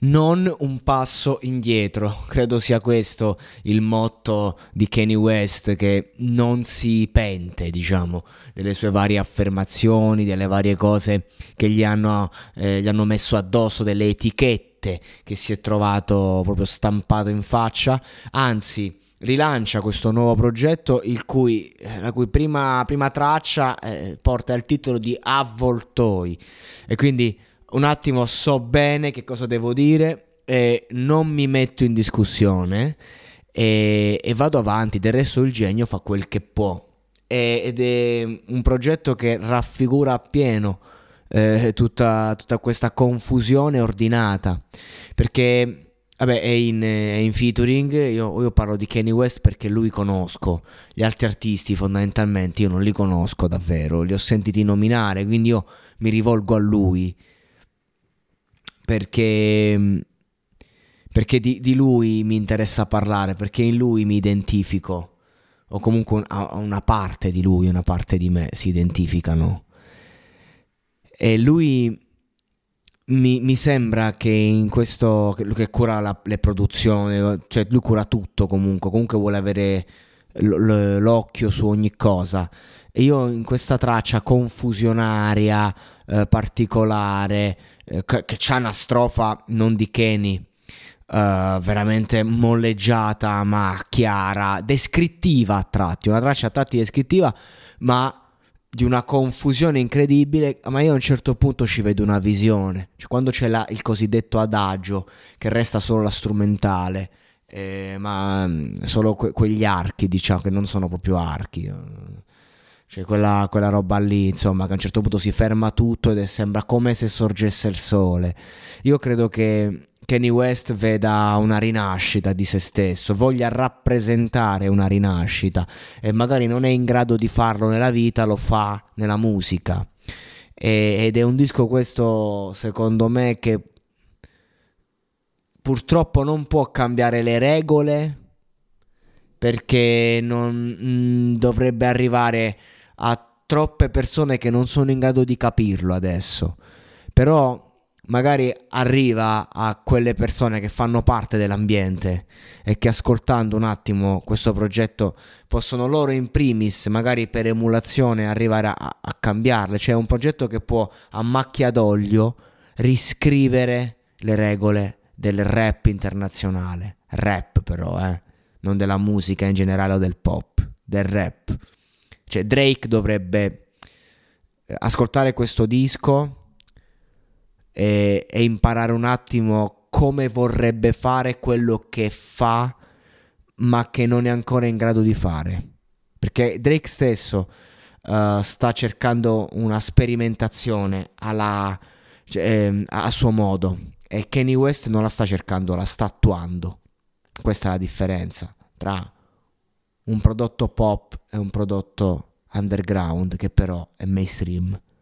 non un passo indietro. Credo sia questo il motto di Kanye West che non si pente, diciamo, delle sue varie affermazioni, delle varie cose che gli hanno, eh, gli hanno messo addosso, delle etichette che si è trovato proprio stampato in faccia. Anzi, rilancia questo nuovo progetto cui, eh, la cui prima, prima traccia eh, porta il titolo di Avvoltoi e quindi un attimo so bene che cosa devo dire e non mi metto in discussione e, e vado avanti, del resto il genio fa quel che può. E, ed è un progetto che raffigura appieno eh, tutta, tutta questa confusione ordinata. Perché Vabbè, è in, è in featuring, io, io, parlo di Kanye West perché lui conosco, gli altri artisti fondamentalmente io non li conosco davvero, li ho sentiti nominare, quindi io mi rivolgo a lui perché, perché di, di lui mi interessa parlare, perché in lui mi identifico, o comunque una parte di lui, una parte di me si identificano. E lui mi, mi, sembra che in questo che cura la, le produzioni, cioè lui cura tutto comunque, comunque vuole avere l'occhio su ogni cosa. E io in questa traccia confusionaria, eh, particolare, eh, che, che c'ha una strofa non di Kenny, Uh, veramente molleggiata ma chiara, descrittiva a tratti, una traccia a tratti descrittiva ma di una confusione incredibile, ma io a un certo punto ci vedo una visione, cioè quando c'è la, il cosiddetto adagio, che resta solo la strumentale, eh, ma mm, solo que- quegli archi, diciamo, che non sono proprio archi, eh. Cioè quella, quella roba lì, insomma, che a un certo punto si ferma tutto ed sembra come se sorgesse il sole. Io credo che Kanye West veda una rinascita di se stesso, voglia rappresentare una rinascita e magari non è in grado di farlo nella vita, lo fa nella musica. E, ed è un disco questo, secondo me, che purtroppo non può cambiare le regole perché non mh, mm, dovrebbe arrivare a troppe persone che non sono in grado di capirlo adesso. Però magari arriva a quelle persone che fanno parte dell'ambiente e che ascoltando un attimo questo progetto possono loro in primis, magari per emulazione, arrivare a, a cambiarle. Cioè è un progetto che può a macchia d'olio riscrivere le regole del rap internazionale. Rap però, eh, non della musica in generale o del pop, del rap. Cioè Drake dovrebbe eh, ascoltare questo disco e, e imparare un attimo come vorrebbe fare quello che fa ma che non è ancora in grado di fare. Perché Drake stesso uh, sta cercando una sperimentazione alla, cioè, eh, a suo modo e Kanye West non la sta cercando, la sta attuando. Questa è la differenza tra un prodotto pop e un prodotto underground che però è mainstream.